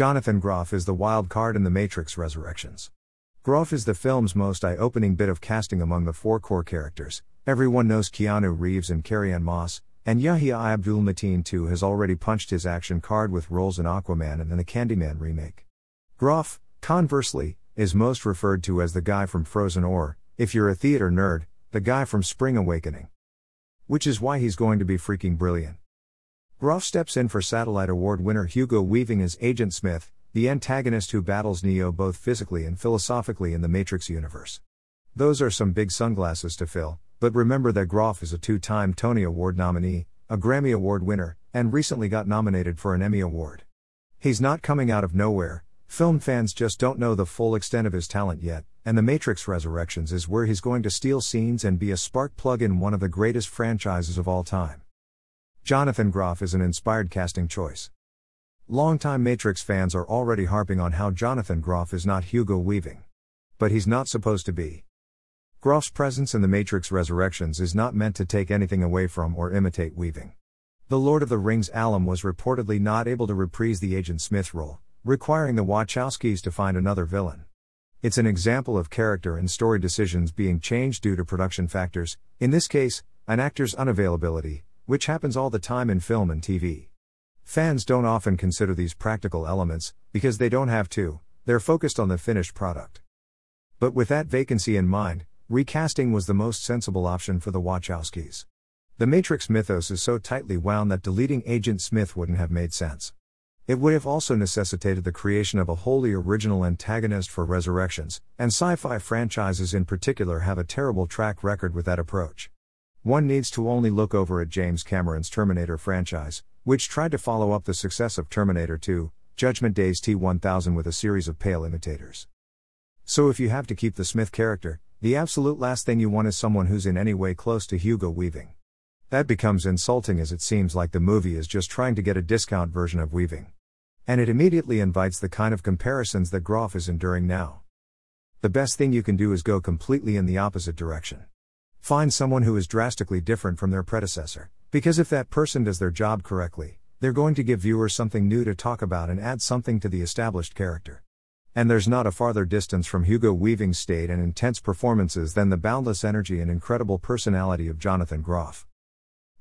Jonathan Groff is the wild card in The Matrix Resurrections. Groff is the film's most eye opening bit of casting among the four core characters. Everyone knows Keanu Reeves and Carrie-Anne Moss, and Yahya Abdul Mateen too has already punched his action card with roles in Aquaman and in the Candyman remake. Groff, conversely, is most referred to as the guy from Frozen or, if you're a theater nerd, the guy from Spring Awakening. Which is why he's going to be freaking brilliant. Groff steps in for Satellite Award winner Hugo Weaving as Agent Smith, the antagonist who battles Neo both physically and philosophically in the Matrix universe. Those are some big sunglasses to fill, but remember that Groff is a two time Tony Award nominee, a Grammy Award winner, and recently got nominated for an Emmy Award. He's not coming out of nowhere, film fans just don't know the full extent of his talent yet, and The Matrix Resurrections is where he's going to steal scenes and be a spark plug in one of the greatest franchises of all time. Jonathan Groff is an inspired casting choice. Longtime Matrix fans are already harping on how Jonathan Groff is not Hugo Weaving. But he's not supposed to be. Groff's presence in The Matrix Resurrections is not meant to take anything away from or imitate Weaving. The Lord of the Rings alum was reportedly not able to reprise the Agent Smith role, requiring the Wachowskis to find another villain. It's an example of character and story decisions being changed due to production factors, in this case, an actor's unavailability, which happens all the time in film and TV. Fans don't often consider these practical elements, because they don't have to, they're focused on the finished product. But with that vacancy in mind, recasting was the most sensible option for the Wachowskis. The Matrix mythos is so tightly wound that deleting Agent Smith wouldn't have made sense. It would have also necessitated the creation of a wholly original antagonist for Resurrections, and sci fi franchises in particular have a terrible track record with that approach. One needs to only look over at James Cameron's Terminator franchise, which tried to follow up the success of Terminator 2, Judgment Day's T 1000 with a series of pale imitators. So if you have to keep the Smith character, the absolute last thing you want is someone who's in any way close to Hugo Weaving. That becomes insulting as it seems like the movie is just trying to get a discount version of Weaving. And it immediately invites the kind of comparisons that Groff is enduring now. The best thing you can do is go completely in the opposite direction. Find someone who is drastically different from their predecessor, because if that person does their job correctly, they're going to give viewers something new to talk about and add something to the established character. And there's not a farther distance from Hugo Weaving's state and intense performances than the boundless energy and incredible personality of Jonathan Groff.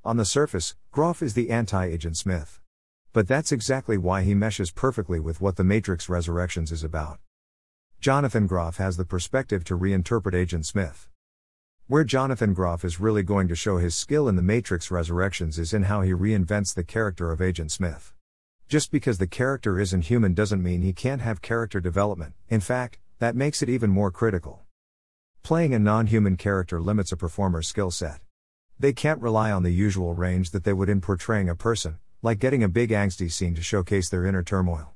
On the surface, Groff is the anti Agent Smith. But that's exactly why he meshes perfectly with what The Matrix Resurrections is about. Jonathan Groff has the perspective to reinterpret Agent Smith. Where Jonathan Groff is really going to show his skill in The Matrix Resurrections is in how he reinvents the character of Agent Smith. Just because the character isn't human doesn't mean he can't have character development, in fact, that makes it even more critical. Playing a non human character limits a performer's skill set. They can't rely on the usual range that they would in portraying a person, like getting a big angsty scene to showcase their inner turmoil.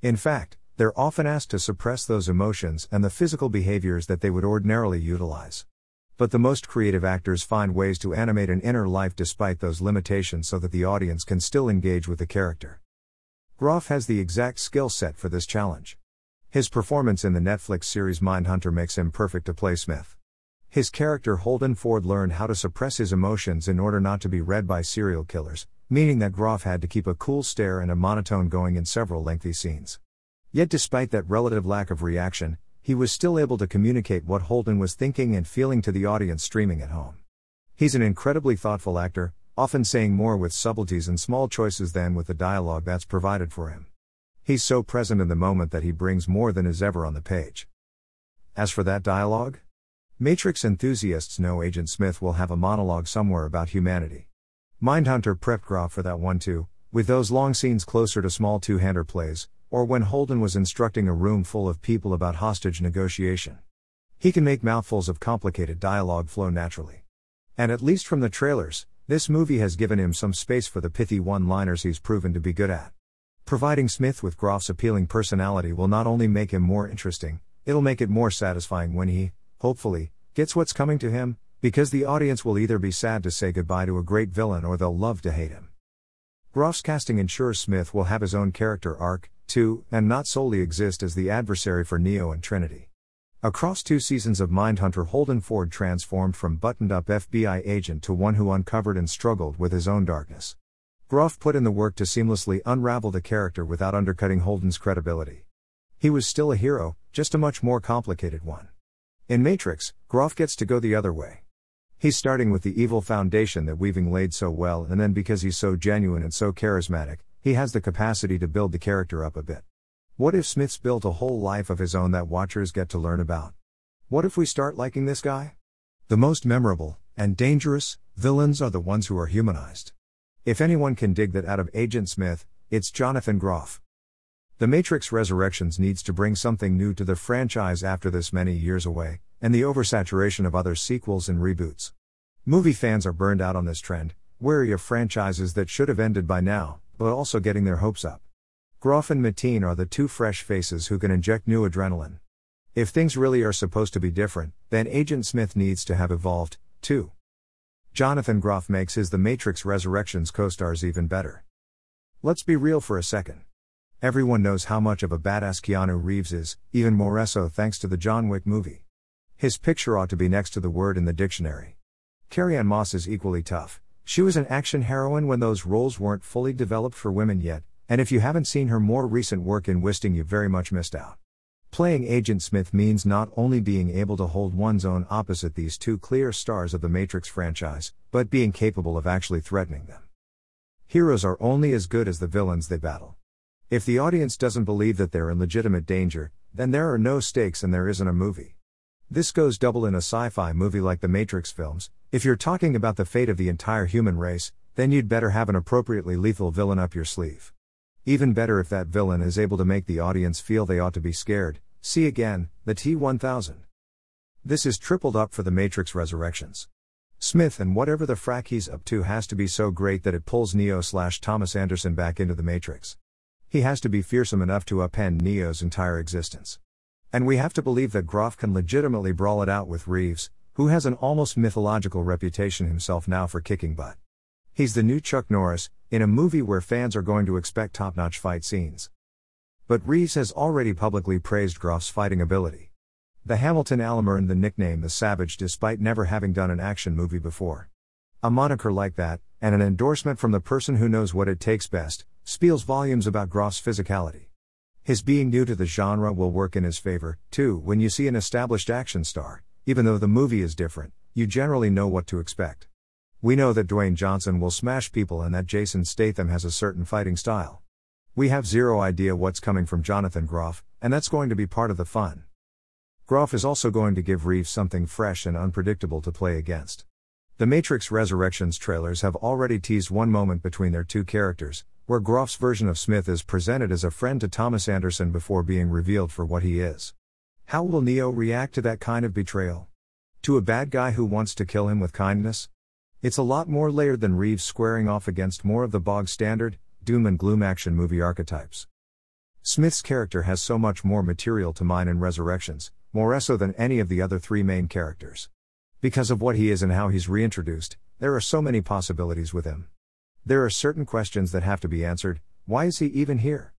In fact, they're often asked to suppress those emotions and the physical behaviors that they would ordinarily utilize. But the most creative actors find ways to animate an inner life despite those limitations so that the audience can still engage with the character. Groff has the exact skill set for this challenge. His performance in the Netflix series Mindhunter makes him perfect to play Smith. His character Holden Ford learned how to suppress his emotions in order not to be read by serial killers, meaning that Groff had to keep a cool stare and a monotone going in several lengthy scenes. Yet, despite that relative lack of reaction, he was still able to communicate what Holden was thinking and feeling to the audience streaming at home. He's an incredibly thoughtful actor, often saying more with subtleties and small choices than with the dialogue that's provided for him. He's so present in the moment that he brings more than is ever on the page. As for that dialogue, Matrix enthusiasts know Agent Smith will have a monologue somewhere about humanity. Mindhunter prepped Groff for that one too, with those long scenes closer to small two hander plays, or when Holden was instructing a room full of people about hostage negotiation. He can make mouthfuls of complicated dialogue flow naturally. And at least from the trailers, this movie has given him some space for the pithy one liners he's proven to be good at. Providing Smith with Groff's appealing personality will not only make him more interesting, it'll make it more satisfying when he, hopefully, gets what's coming to him, because the audience will either be sad to say goodbye to a great villain or they'll love to hate him. Groff's casting ensures Smith will have his own character arc, too, and not solely exist as the adversary for Neo and Trinity. Across two seasons of Mindhunter, Holden Ford transformed from buttoned up FBI agent to one who uncovered and struggled with his own darkness. Groff put in the work to seamlessly unravel the character without undercutting Holden's credibility. He was still a hero, just a much more complicated one. In Matrix, Groff gets to go the other way. He's starting with the evil foundation that Weaving laid so well, and then because he's so genuine and so charismatic, he has the capacity to build the character up a bit. What if Smith's built a whole life of his own that watchers get to learn about? What if we start liking this guy? The most memorable, and dangerous, villains are the ones who are humanized. If anyone can dig that out of Agent Smith, it's Jonathan Groff. The Matrix Resurrections needs to bring something new to the franchise after this many years away, and the oversaturation of other sequels and reboots. Movie fans are burned out on this trend, wary of franchises that should have ended by now, but also getting their hopes up. Groff and Mateen are the two fresh faces who can inject new adrenaline. If things really are supposed to be different, then Agent Smith needs to have evolved, too. Jonathan Groff makes his The Matrix Resurrections co stars even better. Let's be real for a second. Everyone knows how much of a badass Keanu Reeves is, even more so thanks to the John Wick movie. His picture ought to be next to the word in the dictionary. Carrie-Anne Moss is equally tough. She was an action heroine when those roles weren't fully developed for women yet, and if you haven't seen her more recent work in Wisting, you've very much missed out. Playing Agent Smith means not only being able to hold one's own opposite these two clear stars of the Matrix franchise, but being capable of actually threatening them. Heroes are only as good as the villains they battle. If the audience doesn't believe that they're in legitimate danger, then there are no stakes and there isn't a movie. This goes double in a sci fi movie like the Matrix films. If you're talking about the fate of the entire human race, then you'd better have an appropriately lethal villain up your sleeve. Even better if that villain is able to make the audience feel they ought to be scared. See again, the T 1000. This is tripled up for the Matrix Resurrections. Smith and whatever the frack he's up to has to be so great that it pulls Neo slash Thomas Anderson back into the Matrix. He has to be fearsome enough to upend Neo's entire existence. And we have to believe that Groff can legitimately brawl it out with Reeves, who has an almost mythological reputation himself now for kicking butt. He's the new Chuck Norris, in a movie where fans are going to expect top notch fight scenes. But Reeves has already publicly praised Groff's fighting ability. The Hamilton Alum earned the nickname the Savage despite never having done an action movie before. A moniker like that, and an endorsement from the person who knows what it takes best, speaks volumes about Groff's physicality. His being new to the genre will work in his favor, too, when you see an established action star, even though the movie is different, you generally know what to expect. We know that Dwayne Johnson will smash people and that Jason Statham has a certain fighting style. We have zero idea what's coming from Jonathan Groff, and that's going to be part of the fun. Groff is also going to give Reeves something fresh and unpredictable to play against. The Matrix Resurrections trailers have already teased one moment between their two characters, where Groff's version of Smith is presented as a friend to Thomas Anderson before being revealed for what he is. How will Neo react to that kind of betrayal? To a bad guy who wants to kill him with kindness? It's a lot more layered than Reeves squaring off against more of the bog standard, doom and gloom action movie archetypes. Smith's character has so much more material to mine in Resurrections, more so than any of the other three main characters. Because of what he is and how he's reintroduced, there are so many possibilities with him. There are certain questions that have to be answered why is he even here?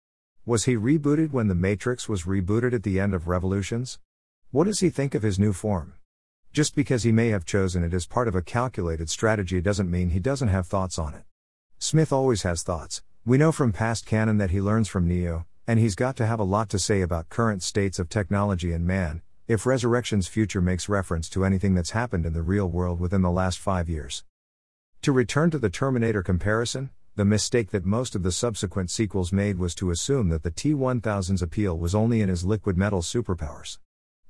Was he rebooted when The Matrix was rebooted at the end of Revolutions? What does he think of his new form? Just because he may have chosen it as part of a calculated strategy doesn't mean he doesn't have thoughts on it. Smith always has thoughts. We know from past canon that he learns from Neo, and he's got to have a lot to say about current states of technology and man, if Resurrection's future makes reference to anything that's happened in the real world within the last five years. To return to the Terminator comparison, the mistake that most of the subsequent sequels made was to assume that the T 1000's appeal was only in his liquid metal superpowers.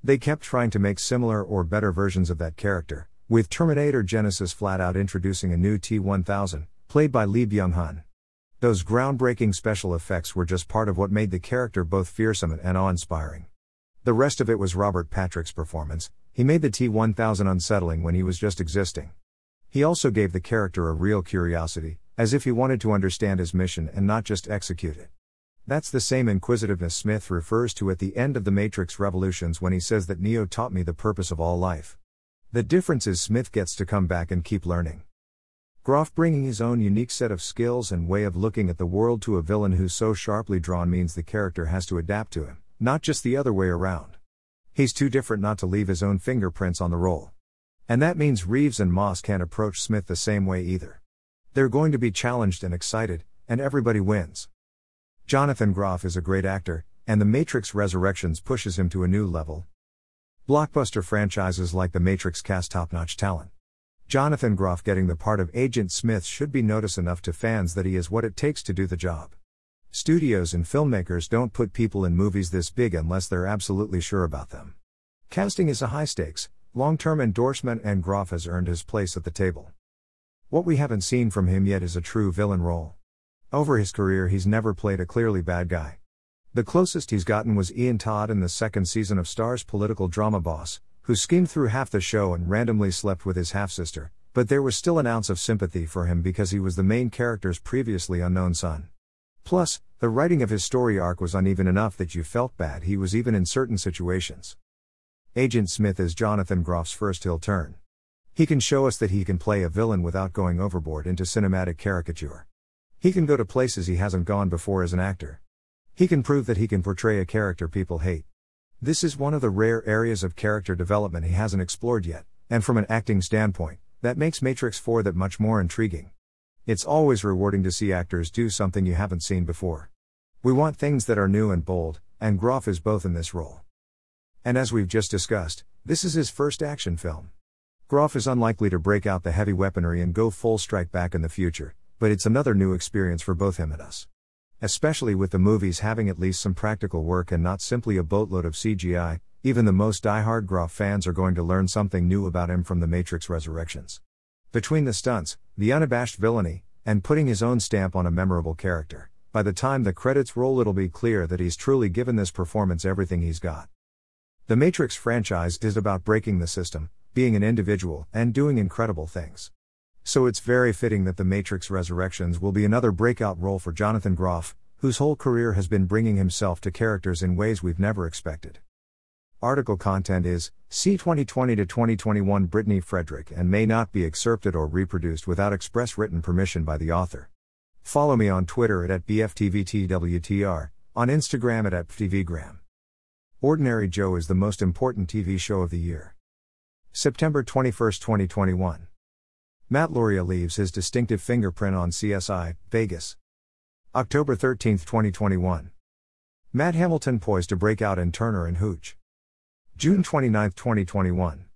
They kept trying to make similar or better versions of that character, with Terminator Genisys flat out introducing a new T 1000, played by Lee Byung Hun. Those groundbreaking special effects were just part of what made the character both fearsome and awe inspiring. The rest of it was Robert Patrick's performance, he made the T 1000 unsettling when he was just existing. He also gave the character a real curiosity, as if he wanted to understand his mission and not just execute it. That's the same inquisitiveness Smith refers to at the end of the Matrix Revolutions when he says that Neo taught me the purpose of all life. The difference is Smith gets to come back and keep learning. Groff bringing his own unique set of skills and way of looking at the world to a villain who's so sharply drawn means the character has to adapt to him, not just the other way around. He's too different not to leave his own fingerprints on the role. And that means Reeves and Moss can't approach Smith the same way either. They're going to be challenged and excited, and everybody wins. Jonathan Groff is a great actor, and The Matrix Resurrections pushes him to a new level. Blockbuster franchises like The Matrix cast top notch talent. Jonathan Groff getting the part of Agent Smith should be notice enough to fans that he is what it takes to do the job. Studios and filmmakers don't put people in movies this big unless they're absolutely sure about them. Casting is a high stakes, long term endorsement, and Groff has earned his place at the table. What we haven't seen from him yet is a true villain role. Over his career, he's never played a clearly bad guy. The closest he's gotten was Ian Todd in the second season of Starz political drama Boss, who schemed through half the show and randomly slept with his half sister, but there was still an ounce of sympathy for him because he was the main character's previously unknown son. Plus, the writing of his story arc was uneven enough that you felt bad he was even in certain situations. Agent Smith is Jonathan Groff's first heel turn. He can show us that he can play a villain without going overboard into cinematic caricature. He can go to places he hasn't gone before as an actor. He can prove that he can portray a character people hate. This is one of the rare areas of character development he hasn't explored yet, and from an acting standpoint, that makes Matrix 4 that much more intriguing. It's always rewarding to see actors do something you haven't seen before. We want things that are new and bold, and Groff is both in this role. And as we've just discussed, this is his first action film. Groff is unlikely to break out the heavy weaponry and go full strike back in the future, but it's another new experience for both him and us. Especially with the movies having at least some practical work and not simply a boatload of CGI, even the most die-hard Groff fans are going to learn something new about him from The Matrix Resurrections. Between the stunts, the unabashed villainy, and putting his own stamp on a memorable character, by the time the credits roll, it'll be clear that he's truly given this performance everything he's got. The Matrix franchise is about breaking the system, being an individual, and doing incredible things. So it's very fitting that The Matrix Resurrections will be another breakout role for Jonathan Groff, whose whole career has been bringing himself to characters in ways we've never expected. Article content is C 2020 to 2021 Brittany Frederick and may not be excerpted or reproduced without express written permission by the author. Follow me on Twitter at, at BFTVTWTR, on Instagram at, at FTVgram. Ordinary Joe is the most important TV show of the year. September 21, 2021. Matt Lauria leaves his distinctive fingerprint on CSI, Vegas. October 13, 2021. Matt Hamilton poised to break out in Turner and Hooch. June 29, 2021.